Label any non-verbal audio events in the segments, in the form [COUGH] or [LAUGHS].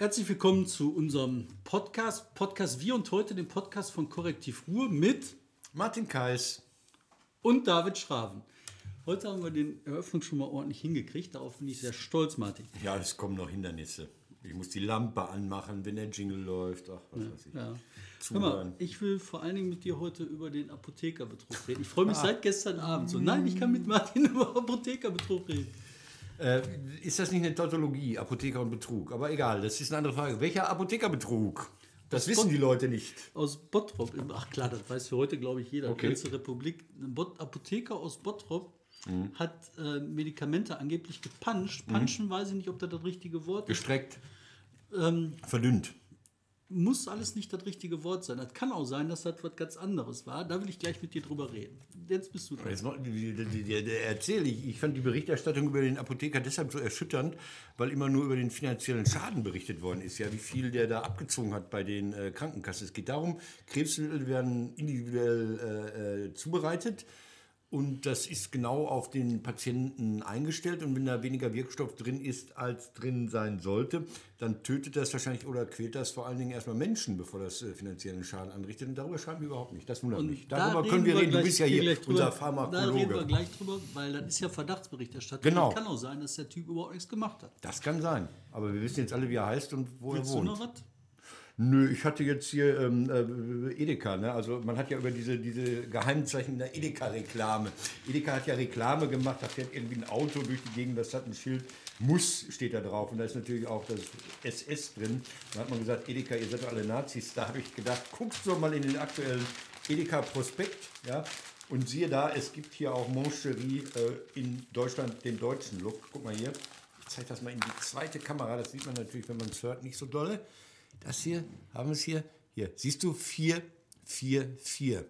Herzlich willkommen zu unserem Podcast, Podcast Wir und heute den Podcast von Korrektiv Ruhr mit Martin Kais. und David Schraven. Heute haben wir den Eröffnung schon mal ordentlich hingekriegt, darauf bin ich sehr stolz, Martin. Ja, es kommen noch Hindernisse. Ich muss die Lampe anmachen, wenn der Jingle läuft. Ach, was weiß ich. Ja. Hör mal, ich will vor allen Dingen mit dir heute über den Apothekerbetrug reden. Ich freue mich seit gestern Abend so. Nein, ich kann mit Martin [LAUGHS] über Apothekerbetrug reden. Äh, ist das nicht eine Tautologie, Apotheker und Betrug? Aber egal, das ist eine andere Frage. Welcher Apothekerbetrug? Das wissen die Leute nicht. Aus Bottrop. Ach klar, das weiß für heute, glaube ich, jeder. Okay. Ganze Republik. Ein Bot Apotheker aus Bottrop hat äh, Medikamente angeblich gepanscht. Panschen weiß ich nicht, ob das das richtige Wort ist. Gestreckt, Ähm, verdünnt. Muss alles nicht das richtige Wort sein. Das kann auch sein, dass das was ganz anderes war. Da will ich gleich mit dir drüber reden. Jetzt bist du dran. Jetzt noch- die- die- die- die- die- erzähl ich, ich fand die Berichterstattung über den Apotheker deshalb so erschütternd, weil immer nur über den finanziellen Schaden berichtet worden ist, ja, wie viel der da abgezogen hat bei den äh, Krankenkassen. Es geht darum, Krebsmittel werden individuell äh, äh, zubereitet und das ist genau auf den Patienten eingestellt und wenn da weniger Wirkstoff drin ist, als drin sein sollte, dann tötet das wahrscheinlich oder quält das vor allen Dingen erstmal Menschen, bevor das äh, finanziellen Schaden anrichtet. Und darüber schreiben wir überhaupt nicht. Das wundert mich. da Darüber können wir reden. Du bist ja hier drüber. unser Da reden wir Pharmakologe. gleich drüber, weil das ist ja Verdachtsberichterstattung. Genau. Kann auch sein, dass der Typ überhaupt nichts gemacht hat. Das kann sein. Aber wir wissen jetzt alle, wie er heißt und wo Willst er du wohnt. noch was? Nö, ich hatte jetzt hier ähm, äh, Edeka. Ne? Also man hat ja über diese, diese Geheimzeichen der Edeka-Reklame. Edeka hat ja Reklame gemacht, da fährt irgendwie ein Auto durch die Gegend, das hat ein Schild. Muss steht da drauf. Und da ist natürlich auch das SS drin. Da hat man gesagt, Edeka, ihr seid doch alle Nazis. Da habe ich gedacht, guckst du mal in den aktuellen Edeka-Prospekt. Ja? Und siehe da, es gibt hier auch Moncherie äh, in Deutschland den deutschen Look. Guck mal hier. Ich zeige das mal in die zweite Kamera. Das sieht man natürlich, wenn man es hört, nicht so dolle. Das hier, haben wir es hier? Hier, siehst du? 444.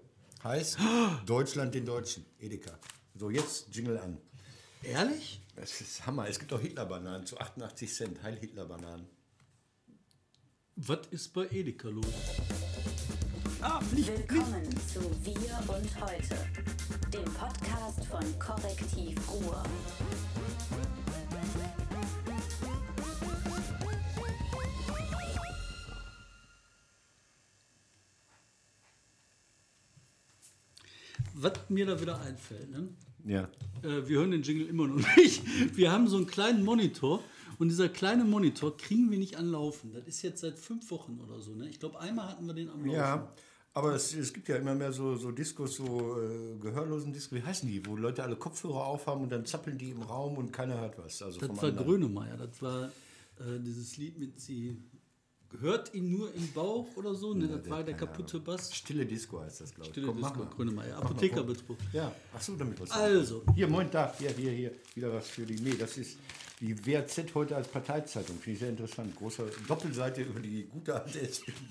Heißt Deutschland den Deutschen. Edeka. So, jetzt Jingle an. Ehrlich? Das ist Hammer. Es gibt auch Hitler-Bananen zu 88 Cent. Heil Hitler-Bananen. Was ist bei Edeka los? Willkommen zu Wir und Heute, dem Podcast von Korrektiv Ruhr. Was mir da wieder einfällt, ne? Ja. Äh, wir hören den Jingle immer noch nicht. [LAUGHS] Wir haben so einen kleinen Monitor und dieser kleine Monitor kriegen wir nicht anlaufen. Das ist jetzt seit fünf Wochen oder so. Ne? Ich glaube, einmal hatten wir den am Laufen. Ja, aber es, es gibt ja immer mehr so, so Diskos, so äh, gehörlosen Diskos, wie heißen die, wo Leute alle Kopfhörer aufhaben und dann zappeln die im Raum und keiner hört was. Also Das war anderen. Grönemeyer. Das war äh, dieses Lied mit sie hört ihn nur im Bauch oder so. Ne? Das war der kaputte Bass. Stille Disco heißt das, glaube ich. Stille Komm, Disco. Grönemeyer. Apothekerbetrug. Ja, ach so, damit was. Also. Hier, moin, da, hier, hier, hier. Wieder was für die. Nee, das ist die WAZ heute als Parteizeitung. Finde ich sehr interessant. Große Doppelseite über die gute alte SPD. [LAUGHS]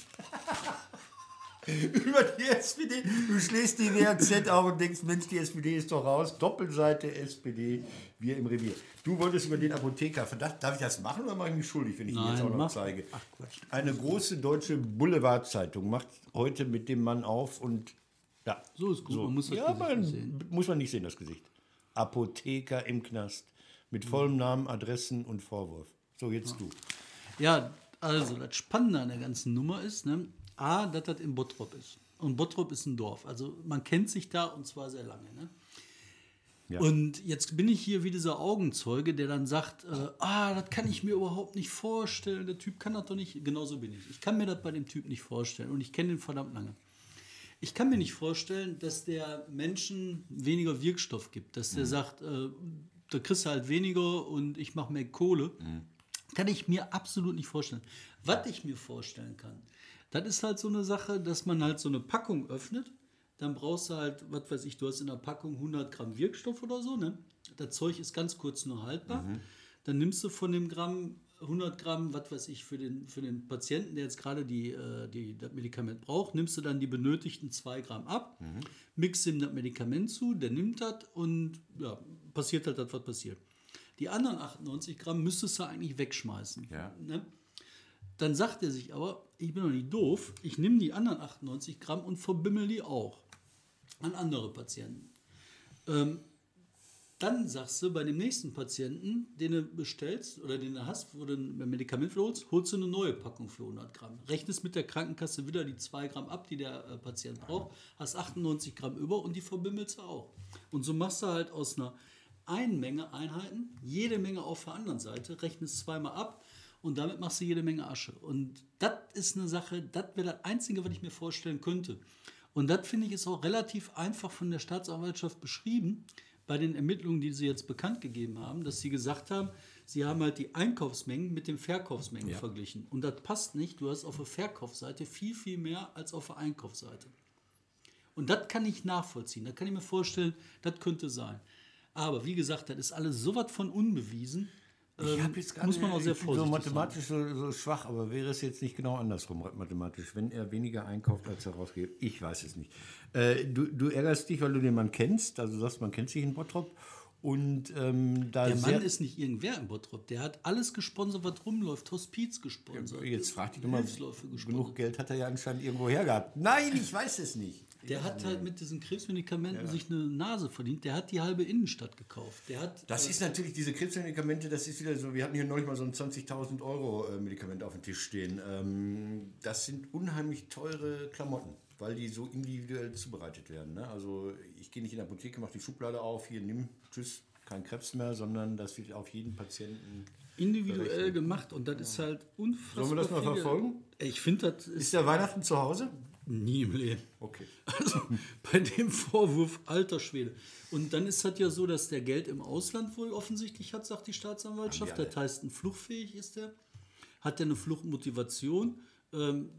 [LAUGHS] über die SPD. Du schlägst die WAZ auf und denkst, Mensch, die SPD ist doch raus. Doppelseite SPD, wir im Revier. Du wolltest über den Apotheker. Verdacht, darf ich das machen oder mache ich mich schuldig, wenn ich ihn Nein, jetzt auch noch zeige? Ach. Eine große deutsche Boulevardzeitung macht heute mit dem Mann auf und ja. So ist gut, man muss das ja, Gesicht man, nicht sehen. muss man nicht sehen, das Gesicht. Apotheker im Knast. Mit vollem Namen, Adressen und Vorwurf. So, jetzt du. Ja, also das Spannende an der ganzen Nummer ist, ne, A, dass das in Bottrop ist. Und Bottrop ist ein Dorf. Also man kennt sich da und zwar sehr lange. Ne? Ja. Und jetzt bin ich hier wie dieser Augenzeuge, der dann sagt, äh, ah, das kann ich mir überhaupt nicht vorstellen. Der Typ kann das doch nicht. Genauso bin ich. Ich kann mir das bei dem Typ nicht vorstellen. Und ich kenne den verdammt lange. Ich kann mir nicht vorstellen, dass der Menschen weniger Wirkstoff gibt. Dass der sagt, äh, da kriegst du halt weniger und ich mache mehr Kohle. Kann ich mir absolut nicht vorstellen. Was ich mir vorstellen kann, das ist halt so eine Sache, dass man halt so eine Packung öffnet. Dann brauchst du halt, was weiß ich, du hast in der Packung 100 Gramm Wirkstoff oder so. Ne? Das Zeug ist ganz kurz nur haltbar. Dann nimmst du von dem Gramm 100 Gramm, was weiß ich, für den, für den Patienten, der jetzt gerade die, äh, die, das Medikament braucht, nimmst du dann die benötigten 2 Gramm ab, mixt ihm das Medikament zu, der nimmt das und ja, passiert halt das, was passiert. Die anderen 98 Gramm müsstest du eigentlich wegschmeißen. Ja. Ne? Dann sagt er sich aber, ich bin doch nicht doof, ich nehme die anderen 98 Gramm und verbimmel die auch an andere Patienten. Ähm, Dann sagst du bei dem nächsten Patienten, den du bestellst oder den du hast, wo du ein Medikament holst, holst du eine neue Packung für 100 Gramm. Rechnest mit der Krankenkasse wieder die 2 Gramm ab, die der äh, Patient braucht, hast 98 Gramm über und die verbimmelst du auch. Und so machst du halt aus einer einen Menge Einheiten jede Menge auf der anderen Seite, rechnest zweimal ab und damit machst du jede Menge Asche. Und das ist eine Sache, das wäre das Einzige, was ich mir vorstellen könnte. Und das finde ich ist auch relativ einfach von der Staatsanwaltschaft beschrieben bei den Ermittlungen, die sie jetzt bekannt gegeben haben, dass sie gesagt haben, sie haben halt die Einkaufsmengen mit den Verkaufsmengen Ja. verglichen. Und das passt nicht. Du hast auf der Verkaufsseite viel, viel mehr als auf der Einkaufsseite. Und das kann ich nachvollziehen. Da kann ich mir vorstellen, das könnte sein. Aber wie gesagt, das ist alles so was von unbewiesen. Ähm, muss man auch sehr ich bin so vorsichtig sein. mathematisch so, so schwach, aber wäre es jetzt nicht genau andersrum mathematisch, wenn er weniger einkauft, als er rausgibt? Ich weiß es nicht. Äh, du, du ärgerst dich, weil du den Mann kennst, also du sagst, man kennt sich in Bottrop und ähm, Der Mann ist nicht irgendwer in Bottrop. Der hat alles gesponsert, was rumläuft. Hospiz gesponsert. jetzt frag dich doch mal, genug Geld hat er ja anscheinend irgendwo hergehabt. Nein, ich weiß es nicht. Der hat halt mit diesen Krebsmedikamenten sich eine Nase verdient. Der hat die halbe Innenstadt gekauft. Der hat Das ist natürlich, diese Krebsmedikamente, das ist wieder so, wir hatten hier neulich mal so ein 20.000 Euro äh, Medikament auf dem Tisch stehen. Ähm, das sind unheimlich teure Klamotten, weil die so individuell zubereitet werden. Ne? Also ich gehe nicht in die Apotheke, mache die Schublade auf, hier nimm, tschüss, kein Krebs mehr, sondern das wird auf jeden Patienten... individuell gemacht und das ist halt unfassbar. Sollen wir das mal verfolgen? Ich finde, das ist Ist der Weihnachten zu Hause? Nie im Leben. Okay. Also bei dem Vorwurf, alter Schwede. Und dann ist das ja so, dass der Geld im Ausland wohl offensichtlich hat, sagt die Staatsanwaltschaft. Das heißt, ein fluchtfähig ist der. Hat der eine Fluchtmotivation? Ähm,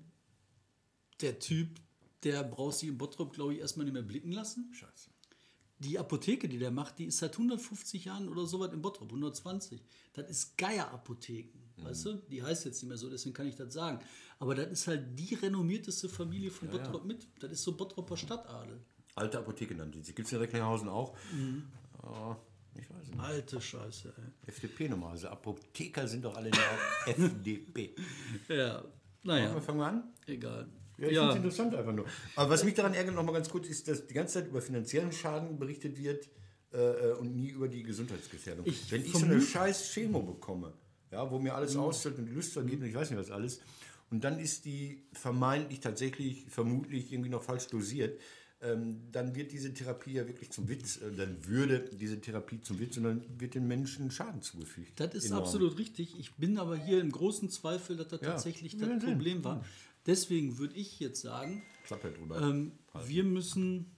der Typ, der braucht sich in Bottrop, glaube ich, erstmal nicht mehr blicken lassen. Scheiße. Die Apotheke, die der macht, die ist seit 150 Jahren oder so weit in Bottrop, 120. Das ist Geier-Apotheken, weißt du? Die heißt jetzt nicht mehr so, deswegen kann ich das sagen. Aber das ist halt die renommierteste Familie von Bottrop mit. Das ist so Bottroper Stadtadel. Alte Apotheke nannte sie. Gibt es in Recklinghausen auch? Ja, ich weiß nicht. Alte Scheiße, ey. FDP-Nummer. Also Apotheker sind doch alle in der FDP. Ja, naja, Fangen wir an? egal. Ja, ich finde es interessant einfach nur. Aber was mich daran ärgert, noch mal ganz kurz, ist, dass die ganze Zeit über finanziellen Schaden berichtet wird äh, und nie über die Gesundheitsgefährdung. Ich Wenn ich so eine scheiß Chemo bekomme, ja, wo mir alles ausfällt und die Lust vergeht und ich weiß nicht was alles, und dann ist die vermeintlich tatsächlich, vermutlich irgendwie noch falsch dosiert, ähm, dann wird diese Therapie ja wirklich zum Witz, äh, dann würde diese Therapie zum Witz und dann wird den Menschen Schaden zugefügt. Das ist Enorm. absolut richtig. Ich bin aber hier im großen Zweifel, dass das Ja, tatsächlich das. Problem war. Deswegen würde ich jetzt sagen, ähm, wir müssen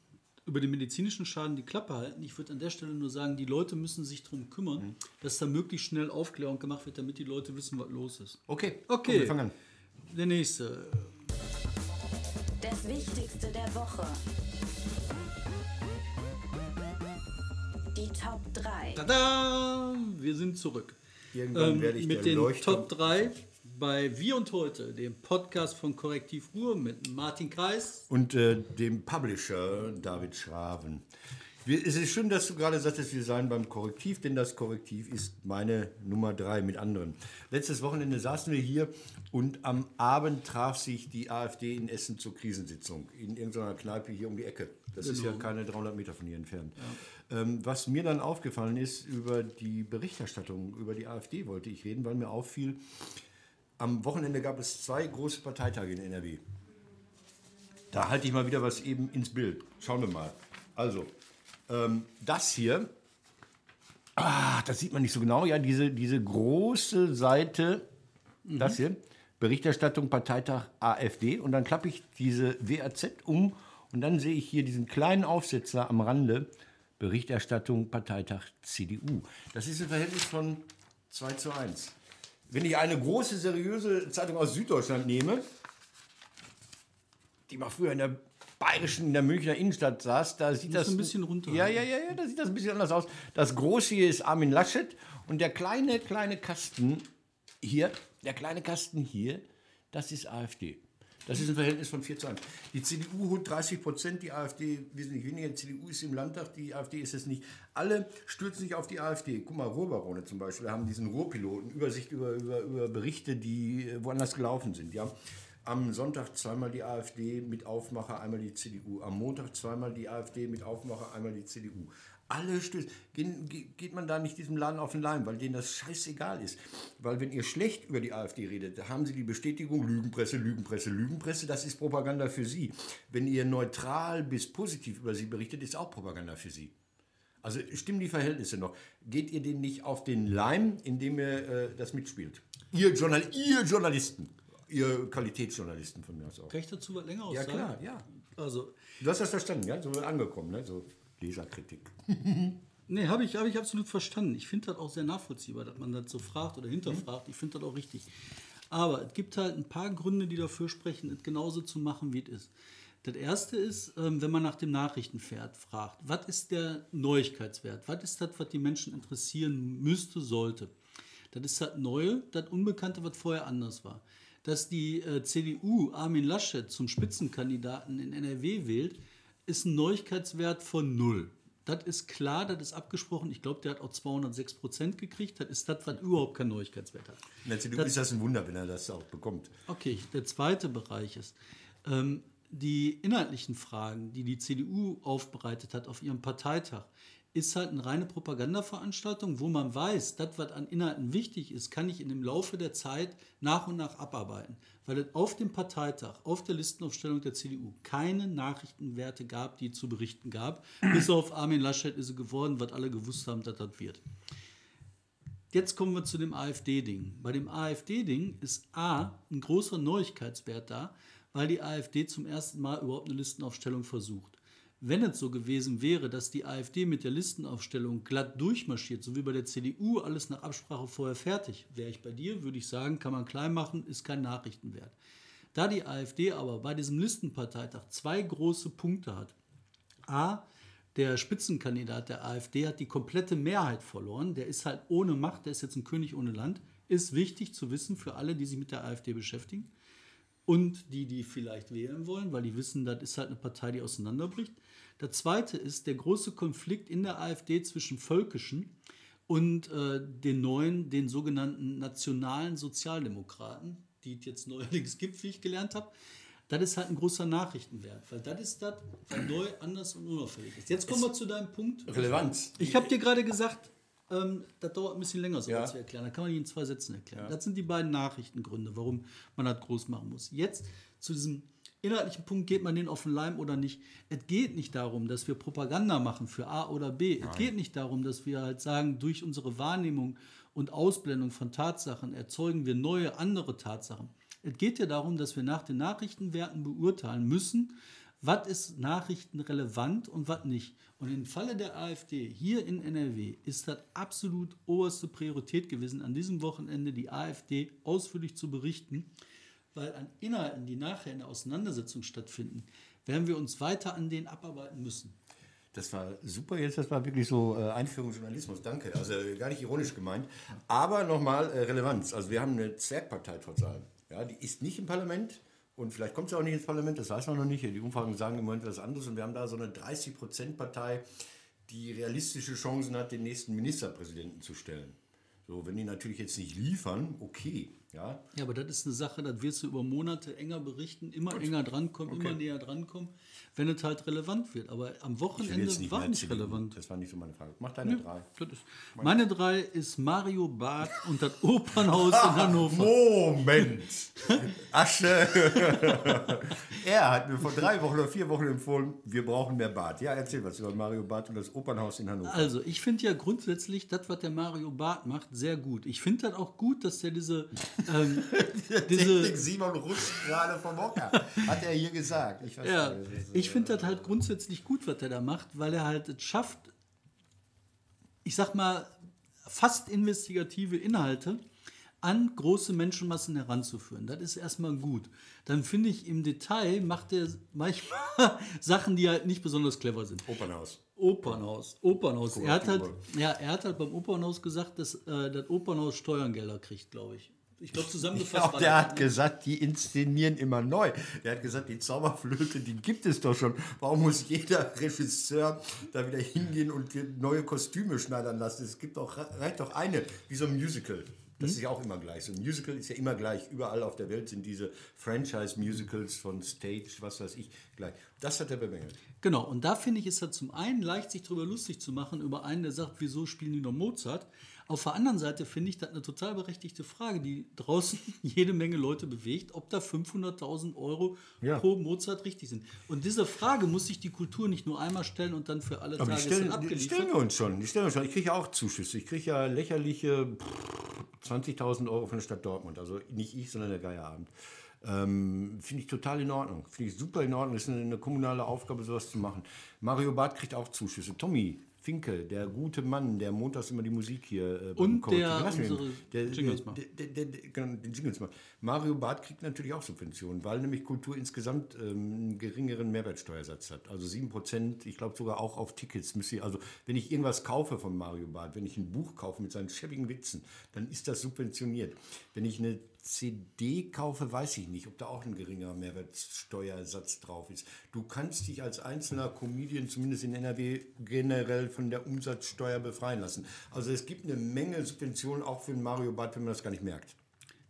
über den medizinischen Schaden die Klappe halten. Ich würde an der Stelle nur sagen, die Leute müssen sich darum kümmern, Mhm. dass da möglichst schnell Aufklärung gemacht wird, damit die Leute wissen, was los ist. Okay, Okay. Komm, wir fangen an. Der nächste. Das Wichtigste der Woche. Die Top 3. Tada! Wir sind zurück. Irgendwann werde ich mit der den Leuchtturm- Top 3 bei Wir und Heute, dem Podcast von Korrektiv Ruhr mit Martin Kreis. und äh, dem Publisher David Schraven. Wir, es ist schön, dass du gerade sagtest, wir seien beim Korrektiv, denn das Korrektiv ist meine Nummer drei mit anderen. Letztes Wochenende saßen wir hier und am Abend traf sich die AfD in Essen zur Krisensitzung in irgendeiner Kneipe hier um die Ecke. Das ist ja keine 300 Meter von hier entfernt. Ähm, was mir dann aufgefallen ist, über die Berichterstattung über die AfD wollte ich reden, weil mir auffiel, am Wochenende gab es zwei große Parteitage in NRW. Da halte ich mal wieder was eben ins Bild. Schauen wir mal. Also, ähm, das hier, ah, das sieht man nicht so genau. Ja, diese, diese große Seite, das hier, Berichterstattung Parteitag AfD. Und dann klappe ich diese WAZ um und dann sehe ich hier diesen kleinen Aufsetzer am Rande, Berichterstattung Parteitag CDU. Das ist ein Verhältnis von 2 zu 1. Wenn ich eine große, seriöse Zeitung aus Süddeutschland nehme, die mal früher in der bayerischen, in der Münchner Innenstadt saß, da sieht das ein bisschen runter. Ja, ja, ja, ja, da sieht das ein bisschen anders aus. Das große hier ist Armin Laschet und der kleine, kleine Kasten hier, der kleine Kasten hier, das ist AfD. Das ist ein Verhältnis von 4 zu 1. Die CDU holt 30 Prozent, die AfD wesentlich weniger. Die CDU ist im Landtag, die AfD ist es nicht. Alle stürzen sich auf die AfD. Guck mal, Ruhrbarone zum Beispiel haben diesen Ruhrpiloten, Übersicht über, über, über Berichte, die äh, woanders gelaufen sind. Ja. Am Sonntag zweimal die AfD mit Aufmacher, einmal die CDU. Am Montag zweimal die AfD mit Aufmacher, einmal die CDU. Alle stößt. Gehen, ge- geht man da nicht diesem Laden auf den Leim, weil denen das scheißegal ist. Weil wenn ihr schlecht über die AfD redet, haben sie die Bestätigung, Lügenpresse, Lügenpresse, Lügenpresse, das ist Propaganda für sie. Wenn ihr neutral bis positiv über sie berichtet, ist auch Propaganda für sie. Also stimmen die Verhältnisse noch. Geht ihr denen nicht auf den Leim, indem ihr äh, das mitspielt? Ihr, Journal ihr Journalisten, ihr Qualitätsjournalisten von mir aus auch. Kann ich dazu was länger Ja sagen? klar, ja. Also, Du hast das verstanden, ja? So angekommen, ne? So Leserkritik. [LAUGHS] nee, habe ich, hab ich absolut verstanden. Ich finde das auch sehr nachvollziehbar, dass man das so fragt oder hinterfragt. Ich finde das auch richtig. Aber es gibt halt ein paar Gründe, die dafür sprechen, es genauso zu machen, wie es ist. Das erste ist, ähm, wenn man nach dem Nachrichtenpferd fragt, was ist der Neuigkeitswert? Was ist das, was die Menschen interessieren müsste, sollte? Das ist das Neue, das Unbekannte, was vorher anders war. Dass die äh, CDU Armin Laschet zum Spitzenkandidaten in NRW wählt, ist ein Neuigkeitswert von null. Das ist klar, das ist abgesprochen. Ich glaube, der hat auch 206 Prozent gekriegt. Das ist das, was überhaupt keinen Neuigkeitswert hat. Der CDU ist das ein Wunder, wenn er das auch bekommt. Okay, der zweite Bereich ist, ähm, die inhaltlichen Fragen, die die CDU aufbereitet hat auf ihrem Parteitag, ist halt eine reine Propagandaveranstaltung, wo man weiß, das, was an Inhalten wichtig ist, kann ich in dem Laufe der Zeit nach und nach abarbeiten. Weil es auf dem Parteitag, auf der Listenaufstellung der CDU keine Nachrichtenwerte gab, die zu berichten gab. [CLEARS THROAT] Bis auf Armin Laschet ist es geworden, was alle gewusst haben, dass das wird. Jetzt kommen wir zu dem AfD-Ding. Bei dem AfD-Ding ist A ein großer Neuigkeitswert da, weil die AfD zum ersten Mal überhaupt eine Listenaufstellung versucht. Wenn es so gewesen wäre, dass die AfD mit der Listenaufstellung glatt durchmarschiert, so wie bei der CDU, alles nach Absprache vorher fertig, wäre ich bei dir, würde ich sagen, kann man klein machen, ist kein Nachrichtenwert. Da die AfD aber bei diesem Listenparteitag zwei große Punkte hat, A, der Spitzenkandidat der AfD hat die komplette Mehrheit verloren. Der ist halt ohne Macht, der ist jetzt ein König ohne Land. Ist wichtig zu wissen für alle, die sich mit der AfD beschäftigen. Und die, die vielleicht wählen wollen, weil die wissen, das ist halt eine Partei, die auseinanderbricht. Der zweite ist der große Konflikt in der AfD zwischen Völkischen und äh, den neuen, den sogenannten nationalen Sozialdemokraten, die es jetzt neuerdings gibt, wie ich gelernt habe. Das ist halt ein großer Nachrichtenwert, weil das ist das, was neu, anders und unauffällig ist. Jetzt kommen wir zu deinem Punkt. Relevanz. Ich habe dir gerade gesagt, ähm, das dauert ein bisschen länger, so Ja. zu erklären. Da kann man die in zwei Sätzen erklären. Das sind die beiden Nachrichtengründe, warum man das groß machen muss. Jetzt zu diesem inhaltlichen Punkt, geht man den auf den Leim oder nicht. Es geht nicht darum, dass wir Propaganda machen für A oder B. Es geht nicht darum, dass wir halt sagen, durch unsere Wahrnehmung und Ausblendung von Tatsachen erzeugen wir neue, andere Tatsachen. Es geht ja darum, dass wir nach den Nachrichtenwerten beurteilen müssen, was ist nachrichtenrelevant und was nicht. Und im Falle der AfD hier in NRW ist das absolut oberste Priorität gewesen, an diesem Wochenende die AfD ausführlich zu berichten, weil an Inhalten, die nachher in der Auseinandersetzung stattfinden, werden wir uns weiter an denen abarbeiten müssen. Das war super jetzt, das war wirklich so äh, Einführung danke. Also äh, gar nicht ironisch gemeint. Aber nochmal äh, Relevanz. Also wir haben eine Zwergpartei trotz allem. Ja, die ist nicht im Parlament und vielleicht kommt sie auch nicht ins Parlament, das weiß man noch nicht. Die Umfragen sagen im Moment was anderes und wir haben da so eine 30-Prozent-Partei, die realistische Chancen hat, den nächsten Ministerpräsidenten zu stellen. So, wenn die natürlich jetzt nicht liefern, okay. Ja, Ja, aber das ist eine Sache, das wirst du über Monate enger berichten, immer enger drankommen, immer näher drankommen, wenn es halt relevant wird. Aber am Wochenende war nicht relevant. Das war nicht so meine Frage. Mach deine drei. Das ist, meine drei ist Mario Barth und das Opernhaus in [LAUGHS] Hannover. Moment! [LAUGHS] Asche! [LAUGHS] er hat mir vor drei Wochen oder vier Wochen empfohlen, wir brauchen mehr Bad. Ja, erzähl was über Mario Barth und das Opernhaus in Hannover. Also, ich finde ja grundsätzlich das, was der Mario Barth macht, sehr gut. Ich finde das auch gut, dass der diese, ähm, diese Simon rutscht gerade vom Hocker. Hat er hier gesagt. Ich weiß Ja, nicht, ich finde das halt grundsätzlich gut, was er da macht, weil er halt es schafft, ich sag mal, fast investigative Inhalte an große Menschenmassen heranzuführen. Das ist erstmal gut. Dann finde ich, im Detail macht er manchmal [LAUGHS] Sachen, die halt nicht besonders clever sind. Opernhaus. Opernhaus, Opernhaus. Er hat halt, ja, er hat halt beim Opernhaus gesagt, dass äh, das Opernhaus Steuergelder kriegt, glaube ich. Ich glaube, zusammengefasst Ja, war der hat ne? gesagt, die inszenieren immer neu. Der hat gesagt, die Zauberflöte, die gibt es doch schon. Warum muss jeder Regisseur da wieder hingehen und neue Kostüme schneidern lassen? Es gibt doch, reicht doch eine, wie so ein Musical. Das ist ja auch immer gleich. So ein Musical ist ja immer gleich. Überall auf der Welt sind diese Franchise-Musicals von Stage, was weiß ich, gleich. Das hat er bemängelt. Genau, und da finde ich, ist er zum einen leicht, sich darüber lustig zu machen, über einen, der sagt, wieso spielen die noch Mozart. Auf der anderen Seite finde ich das eine total berechtigte Frage, die draußen [LAUGHS] jede Menge Leute bewegt, ob da 500.000 Euro Ja. pro Mozart richtig sind. Und diese Frage muss sich die Kultur nicht nur einmal stellen und dann für alle Aber die Tage stellen, die abgeliefert. stellen wir uns schon. Die stellen wir uns schon. Ich kriege ja auch Zuschüsse. Ich kriege ja lächerliche pff, 20.000 Euro von der Stadt Dortmund. Also nicht ich, sondern der Geierabend. Ähm, Finde ich total in Ordnung. Finde ich super in Ordnung. Ist eine, eine kommunale Aufgabe, sowas zu machen. Mario Barth kriegt auch Zuschüsse. Tommy Finke, der gute Mann, der montags immer die Musik hier äh, Und Coach- der Lass unsere der, Jingles macht. der, der, der, genau, den Jingles macht. Mario Barth kriegt natürlich auch Subventionen, weil nämlich Kultur insgesamt ähm, einen geringeren Mehrwertsteuersatz hat. Also 7%, ich glaube sogar auch auf Tickets. Müsst ihr, also wenn ich irgendwas kaufe von Mario Barth, wenn ich ein Buch kaufe mit seinen schäbigen Witzen, dann ist das subventioniert. Wenn ich eine CD kaufe, weiß ich nicht, ob da auch ein geringer Mehrwertsteuersatz drauf ist. Du kannst dich als einzelner Comedian, zumindest in NRW, generell von der Umsatzsteuer befreien lassen. Also es gibt eine Menge Subventionen auch für den Mario Barth, wenn man das gar nicht merkt.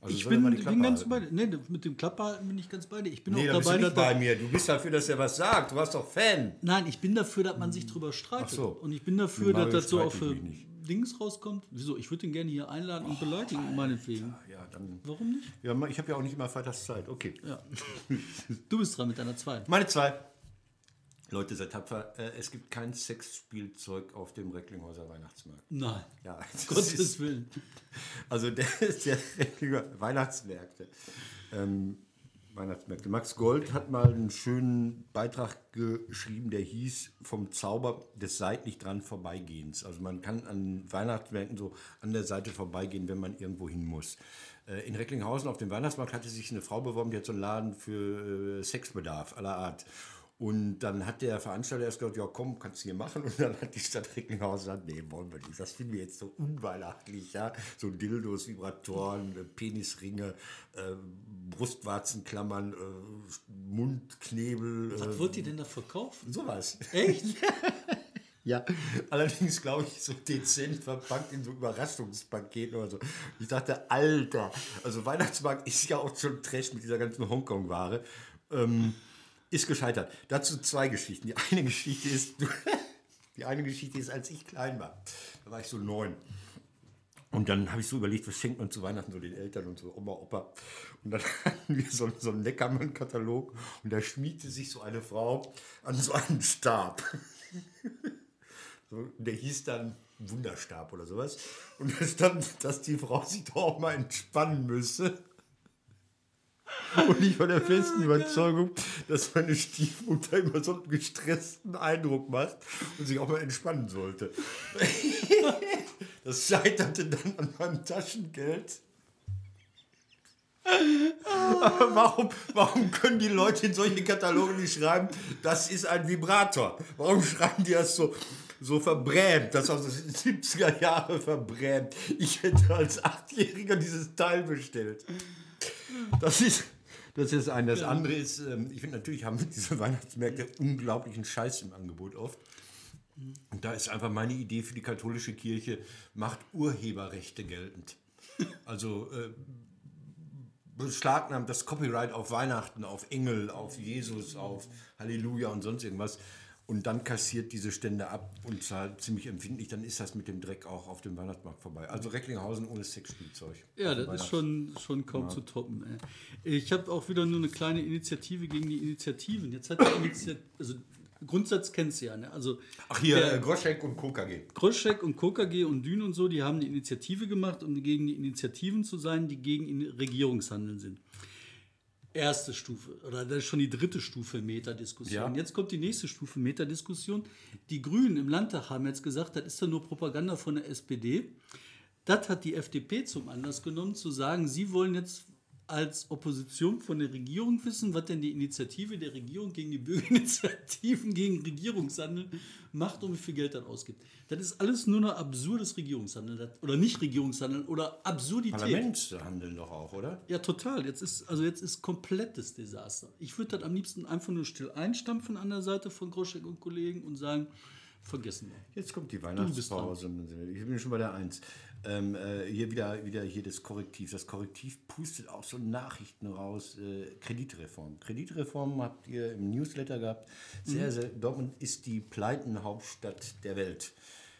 Also Ich bin, bin ganz bei dir. Nee, mit dem Klapphalten bin ich ganz bei dir. Ich bin Nee, da auch bist du dabei, nicht bei mir. Du bist dafür, dass er was sagt. Du warst doch Fan. Nein, ich bin dafür, dass man sich drüber streitet. Ach so. Und ich bin dafür, dass das so auch für nicht. Dings rauskommt. Wieso? Ich würde ihn gerne hier einladen und beleidigen, meinetwegen. Ja, dann. Warum nicht? Ja, ich habe ja auch nicht immer Freitags Zeit. Okay. Ja. Du bist dran mit deiner zweiten. Meine zwei. Leute, seid tapfer. Äh, es gibt kein Sexspielzeug auf dem Recklinghäuser Weihnachtsmarkt. Nein. Ja, [LAUGHS] Gottes ist- Willen. Also der [LAUGHS] ist der Recklinger Weihnachtsmärkte. Ähm, Weihnachtsmärkte. Max Gold hat mal einen schönen Beitrag geschrieben, der hieß vom Zauber des seitlich dran vorbeigehens. Also man kann an Weihnachtsmärkten so an der Seite vorbeigehen, wenn man irgendwo hin muss. Äh, In Recklinghausen auf dem Weihnachtsmarkt hatte sich eine Frau beworben, die hat so einen Laden für äh, Sexbedarf aller Art. Und dann hat der Veranstalter erst gesagt, ja komm, kannst du hier machen. Und dann hat die Stadt Recklinghausen gesagt, nee, wollen wir nicht. Das finden wir jetzt so unweihnachtlich. Ja? So Dildos, Vibratoren, äh, Penisringe, äh, Brustwarzenklammern, äh, Mundknebel, Was äh, wollt ihr denn da verkaufen? sowas. Echt? [LAUGHS] Ja, allerdings glaube ich so dezent verpackt in so Überraschungspaketen oder so. Ich dachte, Alter, also Weihnachtsmarkt ist ja auch schon Trash mit dieser ganzen Hongkong-Ware. Ähm, ist gescheitert. Dazu zwei Geschichten. Die eine Geschichte ist, [LAUGHS] die eine Geschichte ist, als ich klein war. Da war ich so neun. Und dann habe ich so überlegt, was schenkt man zu Weihnachten so den Eltern und so, Oma, Opa. Und dann [LAUGHS] hatten wir so, so einen Neckermann-Katalog und da schmiegte sich so eine Frau an so einen Stab. [LAUGHS] So, der hieß dann Wunderstab oder sowas. Und da stand, dass die Frau sich doch auch mal entspannen müsse. Und ich war der festen Überzeugung, dass meine Stiefmutter immer so einen gestressten Eindruck macht und sich auch mal entspannen sollte. Das scheiterte dann an meinem Taschengeld. Aber warum, warum können die Leute in solche Kataloge nicht schreiben, das ist ein Vibrator? Warum schreiben die das so, so verbrämt, das aus den 70er Jahre verbrämt? Ich hätte als Achtjähriger dieses Teil bestellt. Das ist, das ist ein. Das andere ist, ähm, ich finde natürlich haben diese Weihnachtsmärkte unglaublichen Scheiß im Angebot oft. Und da ist einfach meine Idee für die katholische Kirche, macht Urheberrechte geltend. Also äh, beschlagnahmt das Copyright auf Weihnachten, auf Engel, auf Jesus, auf Halleluja und sonst irgendwas. Und dann kassiert diese Stände ab und zahlt ziemlich empfindlich. Dann ist das mit dem Dreck auch auf dem Weihnachtsmarkt vorbei. Also Recklinghausen ohne Sexspielzeug. Ja, das ist schon, schon kaum zu toppen. Ey. Ich habe auch wieder nur eine kleine Initiative gegen die Initiativen. Jetzt hat die Initiative, also Grundsatz kennst du ja, ne? Also Ach hier, der- äh, Groschek und KKG. Groschek und KKG und Dün und so, die haben eine Initiative gemacht, um gegen die Initiativen zu sein, die gegen Regierungshandeln sind. Erste Stufe, oder das ist schon die dritte Stufe Metadiskussion. Ja. Jetzt kommt die nächste Stufe Metadiskussion. Die Grünen im Landtag haben jetzt gesagt, das ist ja nur Propaganda von der SPD. Das hat die FDP zum Anlass genommen, zu sagen, sie wollen jetzt als Opposition von der Regierung wissen, was denn die Initiative der Regierung gegen die Bürgerinitiativen gegen Regierungshandeln macht und wie viel Geld das ausgibt. Das ist alles nur noch absurdes Regierungshandeln oder nicht Regierungshandeln oder Absurdität. Parlamentshandeln doch auch, oder? Ja, total. Jetzt ist, also jetzt ist komplettes Desaster. Ich würde das am liebsten einfach nur still einstampfen an der Seite von Groschek und Kollegen und sagen, vergessen wir. Jetzt kommt die. Weihnachtspause. Ich bin schon bei der 1. Ähm, äh, hier wieder, wieder hier das Korrektiv. Das Korrektiv pustet auch so Nachrichten raus. Äh, Kreditreform. Kreditreform habt ihr im Newsletter gehabt. Sehr, sehr. Dortmund ist die Pleitenhauptstadt der Welt.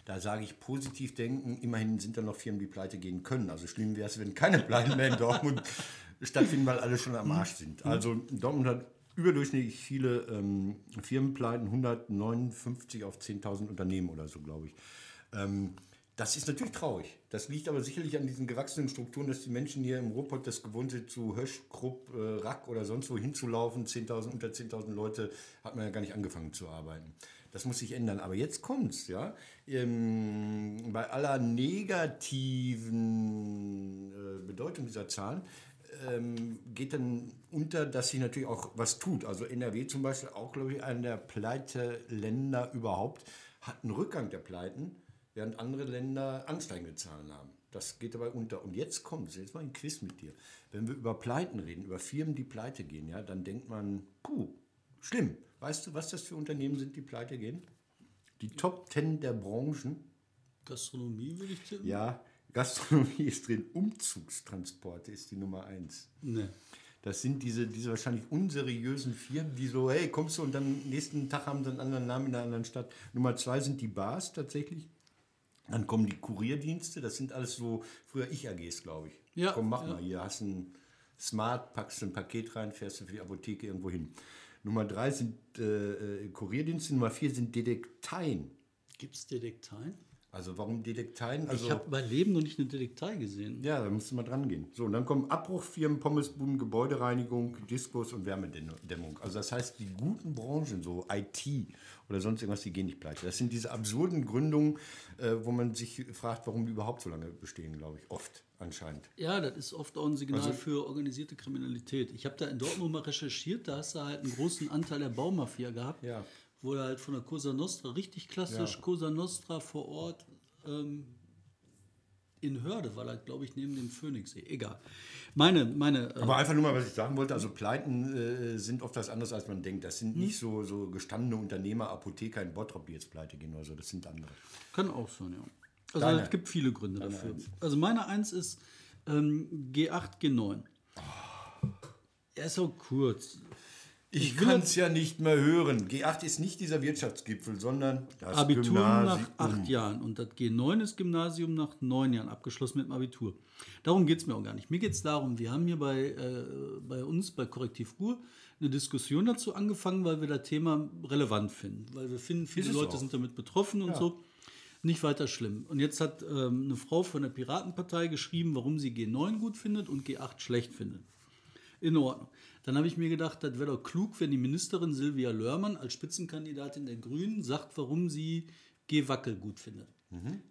Da sage ich positiv denken. Immerhin sind da noch Firmen, die pleite gehen können. Also schlimm wäre es, wenn keine Pleiten mehr in Dortmund [LAUGHS] stattfinden, weil alle schon am Arsch sind. Also Dortmund hat überdurchschnittlich viele ähm, Firmenpleiten, 159 auf 10.000 Unternehmen oder so, glaube ich. Ähm, das ist natürlich traurig. Das liegt aber sicherlich an diesen gewachsenen Strukturen, dass die Menschen hier im Ruhrpott das gewohnt sind, zu Hösch, Krupp, äh, Rack oder sonst wo hinzulaufen. 10.000, unter 10.000 Leute hat man ja gar nicht angefangen zu arbeiten. Das muss sich ändern. Aber jetzt kommt's, ja. Ähm, bei aller negativen äh, Bedeutung dieser Zahlen ähm, geht dann unter, dass sich natürlich auch was tut. Also NRW zum Beispiel, auch glaube ich, einer der Pleite-Länder überhaupt, hat einen Rückgang der Pleiten, während andere Länder ansteigende Zahlen haben. Das geht dabei unter. Und jetzt kommt jetzt mal ein Quiz mit dir. Wenn wir über Pleiten reden, über Firmen, die pleite gehen, ja, dann denkt man, puh, schlimm. Weißt du, was das für Unternehmen sind, die pleite gehen? Die Top 10 der Branchen. Gastronomie würde ich tippen. Ja, Gastronomie [LAUGHS] ist drin, Umzugstransporte ist die Nummer 1. Ne. Das sind diese, diese wahrscheinlich unseriösen Firmen, die so, hey, kommst du und dann nächsten Tag haben sie einen anderen Namen in einer anderen Stadt. Nummer zwei sind die Bars tatsächlich. Dann kommen die Kurierdienste, das sind alles so früher Ich-AGs, glaube ich. Ja, Komm, mach ja. mal, hier hast ein Smart, packst ein Paket rein, fährst du für die Apotheke irgendwo hin. Nummer drei sind äh, äh, Kurierdienste, Nummer vier sind Detekteien. Gibt es Detekteien? Also warum Detekteien? Also, ich habe mein Leben noch nicht eine Detektei gesehen. Ja, da musst du mal dran gehen. So, und dann kommen Abbruchfirmen, Pommesbuden, Gebäudereinigung, Diskos und Wärmedämmung. Also das heißt, die guten Branchen, so IT oder sonst irgendwas, die gehen nicht pleite. Das sind diese absurden Gründungen, äh, wo man sich fragt, warum die überhaupt so lange bestehen, glaube ich. Oft anscheinend. Ja, das ist oft auch ein Signal Also- für organisierte Kriminalität. Ich habe da in Dortmund mal recherchiert, da hast du halt einen großen Anteil der Baumafia gehabt, Ja. wo du halt von der Cosa Nostra, richtig klassisch, Ja. Cosa Nostra vor Ort ähm, in Hörde, weil er, glaube ich, neben dem Phoenixsee. Egal. Meine, meine, äh, Aber einfach nur mal, was ich sagen wollte, also Pleiten äh, sind oft was anderes, als man denkt. Das sind nicht so, so gestandene Unternehmer, Apotheker in Bottrop, die jetzt pleite gehen oder so. Das sind andere. Kann auch sein, ja. Also Deine. es gibt viele Gründe Deine dafür. Eins. Also meine Eins ist ähm, G8, G9. Er ist auch kurz. Ich will kann es ja nicht mehr hören. G8 ist nicht dieser Wirtschaftsgipfel, sondern das Abitur nach Gymnasium. acht Jahren. Und das G9 ist Gymnasium nach neun Jahren, abgeschlossen mit dem Abitur. Darum geht es mir auch gar nicht. Mir geht es darum, wir haben hier bei, äh, bei uns, bei Korrektiv Ruhr, eine Diskussion dazu angefangen, weil wir das Thema relevant finden. Weil wir finden, viele Leute auch. sind damit betroffen und so. Nicht weiter schlimm. Und jetzt hat ähm, eine Frau von der Piratenpartei geschrieben, warum sie G9 gut findet und G8 schlecht findet. In Ordnung. Dann habe ich mir gedacht, das wäre doch klug, wenn die Ministerin Silvia Lörmann als Spitzenkandidatin der Grünen sagt, warum sie G-Wackel gut findet.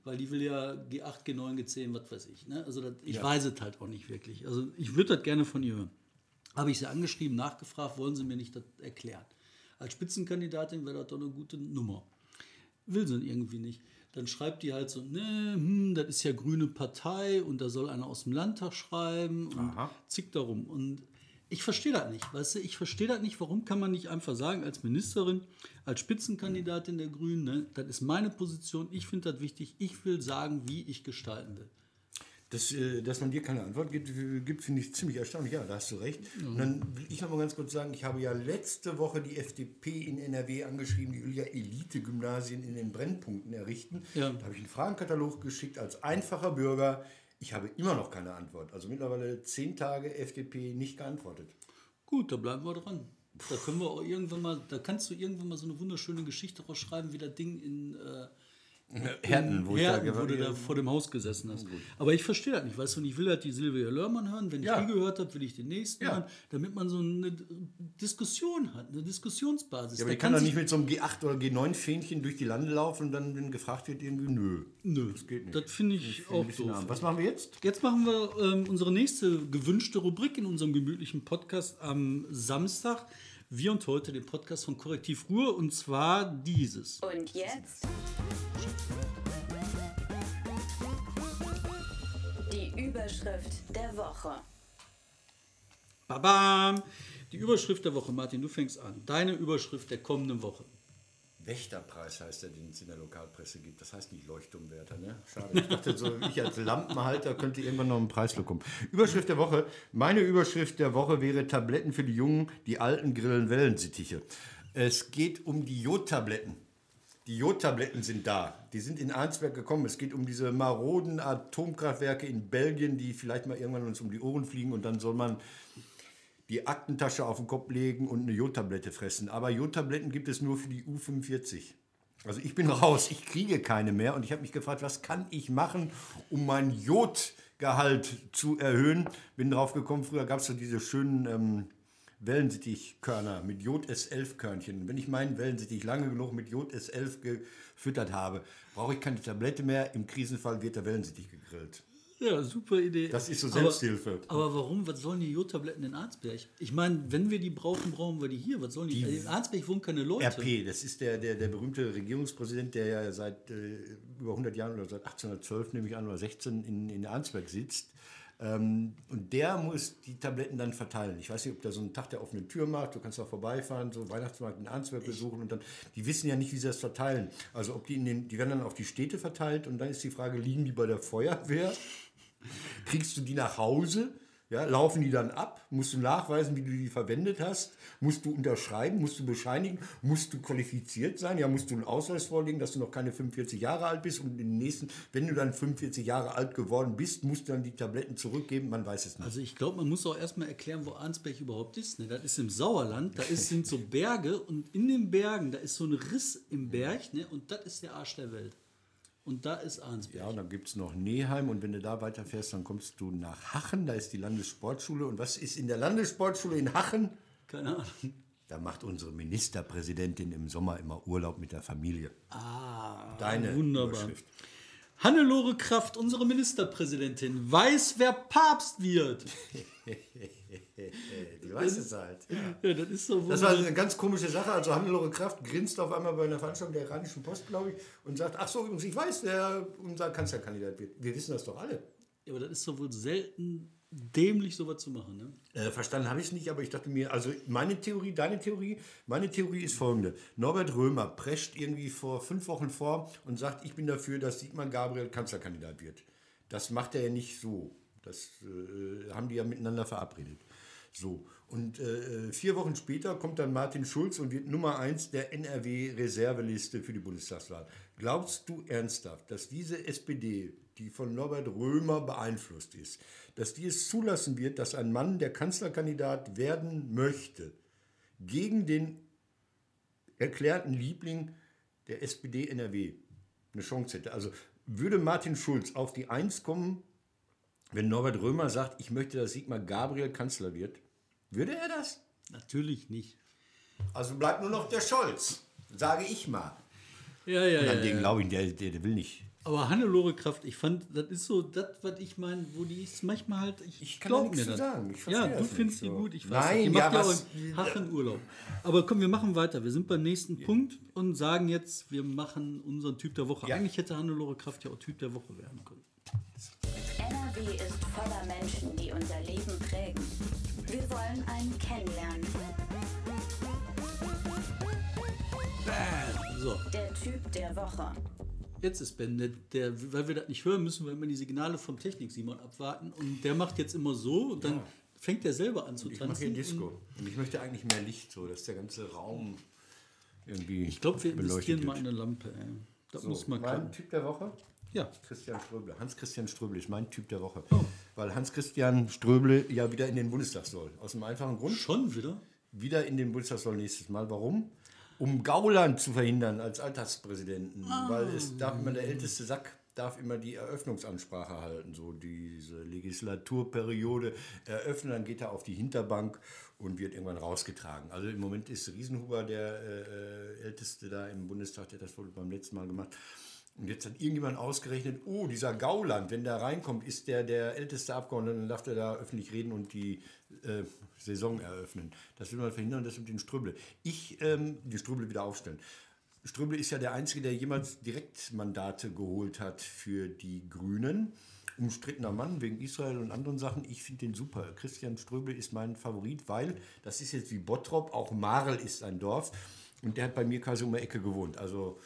Weil die will ja G8, G9, G10, was weiß ich. Ne? Also das, ich weiß es halt auch nicht wirklich. Also ich würde das gerne von ihr hören. Habe ich sie angeschrieben, nachgefragt, wollen sie mir nicht das erklären. Als Spitzenkandidatin wäre das doch eine gute Nummer. Will sie irgendwie nicht. Dann schreibt die halt so, ne, hm, das ist ja grüne Partei und da soll einer aus dem Landtag schreiben und Aha. zickt darum. Und ich verstehe das nicht, weißt du, ich verstehe das nicht, warum kann man nicht einfach sagen, als Ministerin, als Spitzenkandidatin der Grünen, ne, das ist meine Position, ich finde das wichtig, ich will sagen, wie ich gestalten will. Das, äh, dass man dir keine Antwort gibt, gibt finde ich ziemlich erstaunlich. Ja, da hast du recht. Und dann will ich noch mal ganz kurz sagen, ich habe ja letzte Woche die FDP in NRW angeschrieben, die will ja Elite-Gymnasien in den Brennpunkten errichten. Ja. Da habe ich einen Fragenkatalog geschickt als einfacher Bürger. Ich habe immer noch keine Antwort. Also mittlerweile zehn Tage FDP nicht geantwortet. Gut, da bleiben wir dran. Da können wir auch irgendwann mal, da kannst du irgendwann mal so eine wunderschöne Geschichte rausschreiben, wie das Ding in äh, Herten, wo Herten, wo du da vor dem Haus gesessen hast. Aber ich verstehe das nicht, weißt du, und ich will halt die Silvia Lörmann hören. Wenn ich Ja. die gehört habe, will ich den nächsten Ja. hören, damit man so eine Diskussion hat, eine Diskussionsbasis. Ja, aber Da ich kann doch nicht mit so einem G8 oder G9-Fähnchen durch die Lande laufen und dann, wenn gefragt wird, irgendwie, nö. Nö, Das geht nicht. das finde ich ein auch doof. Was machen wir jetzt? Jetzt machen wir ähm, unsere nächste gewünschte Rubrik in unserem gemütlichen Podcast am Samstag. Wir und heute den Podcast von Korrektiv Ruhr und zwar dieses. Und jetzt die Überschrift der Woche. Babam! Die Überschrift der Woche, Martin, du fängst an. Deine Überschrift der kommenden Woche. Wächterpreis heißt der, den es in der Lokalpresse gibt. Das heißt nicht Leuchtturmwärter, ne? Schade. Ich dachte, so ich als Lampenhalter könnte irgendwann noch einen Preis bekommen. Überschrift der Woche. Meine Überschrift der Woche wäre Tabletten für die Jungen, die alten grillen Wellensittiche. Es geht um die Jodtabletten. Die Jodtabletten sind da. Die sind in Arnsberg gekommen. Es geht um diese maroden Atomkraftwerke in Belgien, die vielleicht mal irgendwann uns um die Ohren fliegen und dann soll man die Aktentasche auf den Kopf legen und eine Jodtablette fressen. Aber Jodtabletten gibt es nur für die U45. Also ich bin raus, ich kriege keine mehr und ich habe mich gefragt, was kann ich machen, um mein Jodgehalt zu erhöhen. Bin drauf gekommen, früher gab es so diese schönen ähm, Wellensittichkörner mit Jod S11-Körnchen. Wenn ich meinen Wellensittich lange genug mit Jod S11 gefüttert habe, brauche ich keine Tablette mehr. Im Krisenfall wird der Wellensittich gegrillt. Ja, super Idee. Das ist so Selbsthilfe. Aber, aber warum? Was sollen die Jodtabletten in Arnsberg? Ich meine, wenn wir die brauchen, brauchen wir die hier. Was sollen die? Die- in Arnsberg wohnen keine Leute. RP, das ist der, der, der berühmte Regierungspräsident, der ja seit äh, über 100 Jahren oder seit 1812, nehme ich an, oder 16 in, in Arnsberg sitzt. Ähm, und der muss die Tabletten dann verteilen. Ich weiß nicht, ob der so einen Tag der offenen Tür macht. Du kannst da vorbeifahren, so Weihnachtsmarkt in Arnsberg besuchen und dann, die wissen ja nicht, wie sie das verteilen. Also ob die in den, die werden dann auf die Städte verteilt und dann ist die Frage, liegen die bei der Feuerwehr? Kriegst du die nach Hause? Ja, laufen die dann ab? Musst du nachweisen, wie du die verwendet hast? Musst du unterschreiben? Musst du bescheinigen? Musst du qualifiziert sein? Ja, musst du einen Ausweis vorlegen, dass du noch keine 45 Jahre alt bist? Und den nächsten, wenn du dann 45 Jahre alt geworden bist, musst du dann die Tabletten zurückgeben? Man weiß es nicht. Also ich glaube, man muss auch erstmal erklären, wo Arnsberg überhaupt ist. Ne? Das ist im Sauerland, da ist, sind so Berge und in den Bergen, da ist so ein Riss im Berg ne? und das ist der Arsch der Welt. Und da ist Arnsberg. Ja, und dann gibt es noch Neheim und wenn du da weiterfährst, dann kommst du nach Hachen, da ist die Landessportschule. Und was ist in der Landessportschule in Hachen? Keine Ahnung. Da macht unsere Ministerpräsidentin im Sommer immer Urlaub mit der Familie. Ah, Deine wunderbar. Überschrift. Hannelore Kraft, unsere Ministerpräsidentin, weiß, wer Papst wird. [LAUGHS] Die weiß es halt. Ja. Ja, das ist so Das war eine ganz komische Sache. Also Hannelore Kraft grinst auf einmal bei einer Veranstaltung der Rheinischen Post, glaube ich, und sagt, ach so, übrigens, ich weiß, wer unser Kanzlerkandidat wird. Wir wissen das doch alle. Ja, aber das ist doch wohl selten dämlich, sowas zu machen. Ne? Äh, verstanden habe ich es nicht, aber ich dachte mir, also meine Theorie, deine Theorie, meine Theorie ist folgende. Norbert Römer prescht irgendwie vor fünf Wochen vor und sagt, ich bin dafür, dass Sigmar Gabriel Kanzlerkandidat wird. Das macht er ja nicht so. Das äh, haben die ja miteinander verabredet. So, und äh, vier Wochen später kommt dann Martin Schulz und wird Nummer eins der NRW-Reserveliste für die Bundestagswahl. Glaubst du ernsthaft, dass diese SPD, die von Norbert Römer beeinflusst ist, dass die es zulassen wird, dass ein Mann, der Kanzlerkandidat werden möchte, gegen den erklärten Liebling der SPD NRW eine Chance hätte? Also würde Martin Schulz auf die Eins kommen, wenn Norbert Römer sagt, ich möchte, dass Sigmar Gabriel Kanzler wird, würde er das? Natürlich nicht. Also bleibt nur noch der Scholz, sage ich mal. Ja, ja, Und ja. an den glaube ich, der, der, der will nicht. Aber Hannelore Kraft, ich fand, das ist so das, was ich meine, wo die ist manchmal halt. Ich, Ich kann glaub nichts mir zu das. sagen. Ja, du findest die so. gut. Ich weiß Nein, nicht. Die ja, macht ja was- auch in Hachen Urlaub. Aber komm, wir machen weiter. Wir sind beim nächsten Punkt und sagen jetzt, wir machen unseren Typ der Woche. Ja. Eigentlich hätte Hannelore Kraft ja auch Typ der Woche werden können. NRW ist voller Menschen, die unser Leben prägen. Wir wollen einen kennenlernen. So, Der Typ der Woche. Jetzt ist Ben, der, der, weil wir das nicht hören, müssen wir immer die Signale vom Technik-Simon abwarten. Und der macht jetzt immer so und dann fängt er selber an zu Ich tanzen. mache hier Disco. Und ich möchte eigentlich mehr Licht, so dass der ganze Raum irgendwie. Ich glaube, wir investieren mal in eine Lampe. Ey. Das So, muss mal mein klappen. Typ der Woche? Ja, Christian Ströbele. Hans-Christian Ströbele ist mein Typ der Woche. Oh. Weil Hans-Christian Ströbele ja wieder in den Bundestag soll. Aus dem einfachen Grund. schon wieder. Wieder in den Bundestag soll nächstes Mal. Warum? Um Gauland zu verhindern als Alltagspräsidenten. Weil es darf immer der älteste Sack darf immer die Eröffnungsansprache halten, so diese Legislaturperiode eröffnen, dann geht er auf die Hinterbank und wird irgendwann rausgetragen. Also im Moment ist Riesenhuber der äh, älteste da im Bundestag, der hat das wohl beim letzten Mal gemacht. Und jetzt hat irgendjemand ausgerechnet, oh, dieser Gauland, wenn der reinkommt, ist der der älteste Abgeordnete, dann darf der da öffentlich reden und die äh, Saison eröffnen. Das will man verhindern, das mit den Ströble. Ich, ähm, die Ströble wieder aufstellen. Ströble ist ja der Einzige, der jemals Direktmandate geholt hat für die Grünen. Umstrittener Mann wegen Israel und anderen Sachen. Ich finde den super. Christian Ströbel ist mein Favorit, weil das ist jetzt wie Bottrop, auch Marl ist ein Dorf. und der hat bei mir quasi um die Ecke gewohnt. Also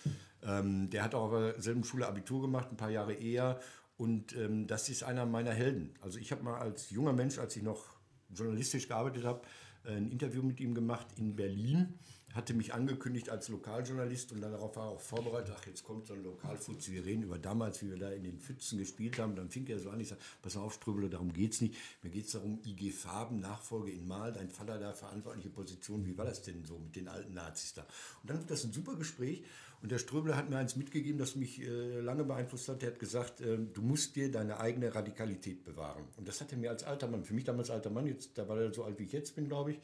ähm, der hat auch auf derselben Schule Abitur gemacht, ein paar Jahre eher. Und ähm, das ist einer meiner Helden. Also ich habe mal als junger Mensch, als ich noch journalistisch gearbeitet habe, ein Interview mit ihm gemacht in Berlin hatte mich angekündigt als Lokaljournalist und darauf war er auch vorbereitet, ach, jetzt kommt so ein Lokalfutz, wir reden über damals, wie wir da in den Pfützen gespielt haben. Dann fing er so an, ich sagte, pass auf, Ströbele, darum geht es nicht. Mir geht es darum, IG Farben, Nachfolge in Mal, dein Vater da, verantwortliche Position, wie war das denn so mit den alten Nazis da? Und dann wird das ein super Gespräch und der Ströbele hat mir eins mitgegeben, das mich äh, lange beeinflusst hat. Er hat gesagt, äh, du musst dir deine eigene Radikalität bewahren. Und das hat er mir als alter Mann, für mich damals alter Mann, jetzt, da war er so alt wie ich jetzt bin, glaube ich,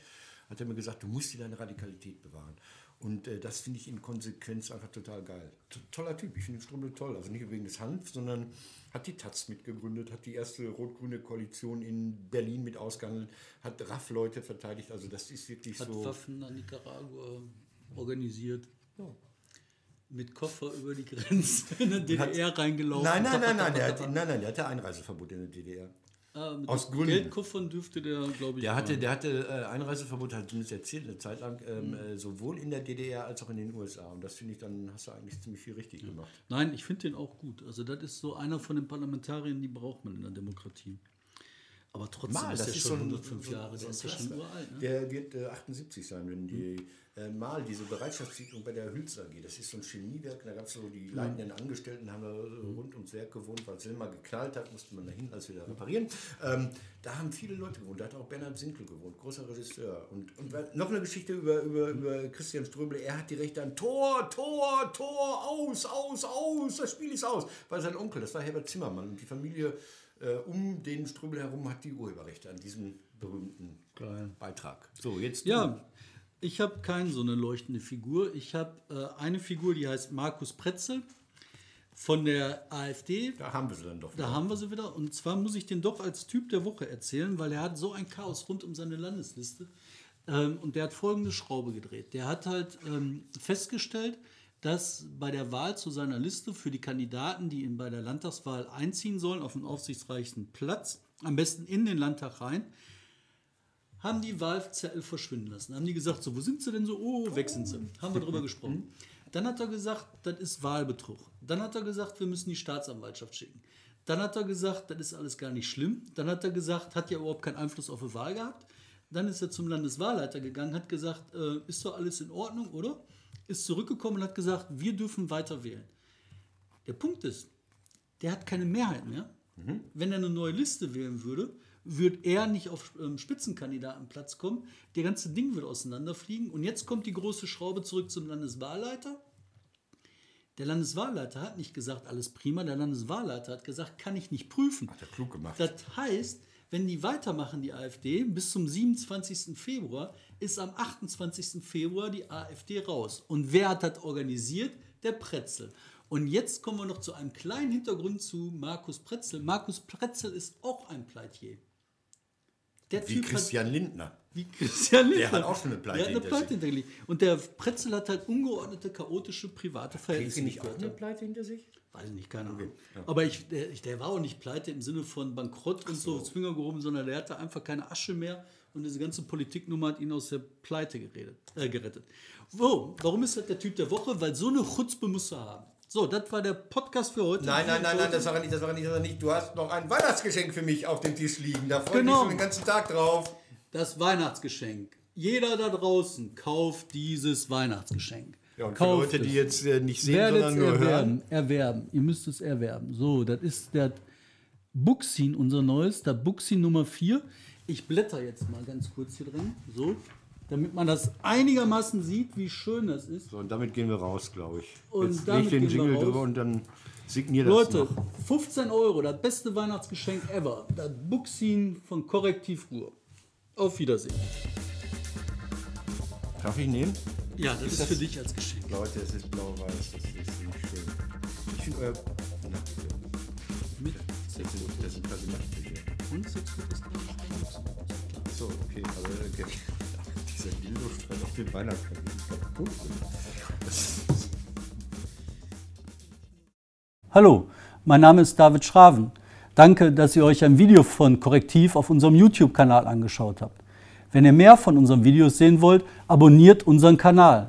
hat er mir gesagt, du musst dir deine Radikalität bewahren. Und äh, das finde ich in Konsequenz einfach total geil. T toller Typ, ich finde den Strömle toll. Also nicht wegen des Hanf, sondern hat die Taz mitgegründet, hat die erste rot-grüne Koalition in Berlin mit ausgehandelt, hat RAF-Leute verteidigt. Also das ist wirklich hat so. Hat Waffen an Nicaragua organisiert. Ja. Mit Koffer über die Grenze in der DDR hat, reingelaufen. Nein, nein, nein, nein, der hat, nein, nein, der hatte Einreiseverbot in der DDR. Ah, mit Aus Gründen. Geldkoffern dürfte der, glaube ich. Der hatte, der hatte äh, Einreiseverbot, hat zumindest erzählt, eine Zeit lang, ähm, mhm. sowohl in der DDR als auch in den USA. Und das finde ich, dann hast du eigentlich ziemlich viel richtig gemacht. Nein, ich finde den auch gut. Also, das ist so einer von den Parlamentariern, die braucht man in der Demokratie. Aber trotzdem Mal, ist der schon so 105 so, Jahre, der ist ja schon uralt. Ne? Der wird äh, 78 sein, wenn die mhm äh, mal diese Bereitschaftssiedlung bei der Hülz AG. Das ist so ein Chemiewerk, da gab es so die leitenden Angestellten, haben da rund ums Werk gewohnt, weil es immer geknallt hat, musste man da hin, als wieder reparieren. Ähm, da haben viele Leute gewohnt, da hat auch Bernhard Sinkel gewohnt, großer Regisseur. Und, und noch eine Geschichte über, über, über Christian Ströbele, er hat die Rechte an Tor, Tor, Tor, aus, aus, aus, das Spiel ist aus. Weil sein Onkel, das war Herbert Zimmermann und die Familie äh, um den Ströbele herum hat die Urheberrechte an diesem berühmten Geil. Beitrag. So, jetzt. Ja, du. Ich habe keine so eine leuchtende Figur. Ich habe äh, eine Figur, die heißt Markus Pretzel von der AfD. Da haben wir sie dann doch. Wieder. Da haben wir sie wieder. Und zwar muss ich den doch als Typ der Woche erzählen, weil er hat so ein Chaos rund um seine Landesliste. Ähm, und der hat folgende Schraube gedreht. Der hat halt ähm, festgestellt, dass bei der Wahl zu seiner Liste für die Kandidaten, die ihn bei der Landtagswahl einziehen sollen, auf den aufsichtsreichsten Platz, am besten in den Landtag rein, haben die Wahlzettel verschwinden lassen. Haben die gesagt, so, wo sind sie denn so? Oh, weg sind sie. Haben wir darüber gesprochen. Dann hat er gesagt, das ist Wahlbetrug. Dann hat er gesagt, wir müssen die Staatsanwaltschaft schicken. Dann hat er gesagt, das ist alles gar nicht schlimm. Dann hat er gesagt, hat ja überhaupt keinen Einfluss auf die Wahl gehabt. Dann ist er zum Landeswahlleiter gegangen, hat gesagt, äh, ist doch alles in Ordnung, oder? Ist zurückgekommen und hat gesagt, wir dürfen weiter wählen. Der Punkt ist, der hat keine Mehrheit mehr. Mhm. Wenn er eine neue Liste wählen würde, wird er nicht auf ähm, Spitzenkandidatenplatz kommen. Der ganze Ding wird auseinanderfliegen. Und jetzt kommt die große Schraube zurück zum Landeswahlleiter. Der Landeswahlleiter hat nicht gesagt, alles prima. Der Landeswahlleiter hat gesagt, kann ich nicht prüfen. Hat er klug gemacht. Das heißt, wenn die weitermachen, die AfD, bis zum 27. Februar, ist am 28. Februar die AfD raus. Und wer hat das organisiert? Der Pretzel. Und jetzt kommen wir noch zu einem kleinen Hintergrund zu Markus Pretzel. Markus Pretzel ist auch ein Pleitier. Der wie typ Christian hat, Lindner. Wie Christian Lindner. Der hat auch schon eine Pleite, der hat eine Pleite hintergelegt. Und der Pretzel hat halt ungeordnete, chaotische, private Verhältnisse. Kriegt nicht auch eine Pleite hinter sich? Weiß ich nicht, keine Ahnung. Ja. Aber ich, der, der, war auch nicht pleite im Sinne von Bankrott und so, so Finger gehoben, sondern der hatte einfach keine Asche mehr und diese ganze Politiknummer hat ihn aus der Pleite geredet, äh, gerettet. Wo? Warum ist das der Typ der Woche? Weil so eine Chutzpe musst du haben. So, das war der Podcast für heute. Nein, nein, nein, nein, das war nicht, das war nicht, das war nicht. Du hast noch ein Weihnachtsgeschenk für mich auf dem Tisch liegen. Da freue genau. ich mich den ganzen Tag drauf. Das Weihnachtsgeschenk. Jeder da draußen kauft dieses Weihnachtsgeschenk. Ja, und kauft für Leute, die jetzt äh, nicht sehen, Werdet's sondern nur erwerben, hören. Erwerben. Ihr müsst es erwerben. So, das ist der Buxin, unser neues, der Buxin Nummer 4. Ich blätter jetzt mal ganz kurz hier drin. So, damit man das einigermaßen sieht, wie schön das ist. So, und damit gehen wir raus, glaube ich. Und Jetzt leg den Jingle drüber und dann signier das Leute, noch. 15 Euro, das beste Weihnachtsgeschenk ever. Das Buxin von Korrektiv Ruhr. Auf Wiedersehen. Darf ich nehmen? Ja, das ist, ist das für dich als Geschenk. Leute, es ist blau-weiß, das ist nicht schön. Ich finde euer... Na, Mit Sexgut, das sind quasi Nachtbücher. Und Sexgut ist drin. So, okay, aber okay [LAUGHS] dieser Dildo-Strand auf den Weihnachtsmann kaputt Hallo, mein Name ist David Schraven. Danke, dass ihr euch ein Video von Korrektiv auf unserem YouTube-Kanal angeschaut habt. Wenn ihr mehr von unseren Videos sehen wollt, abonniert unseren Kanal.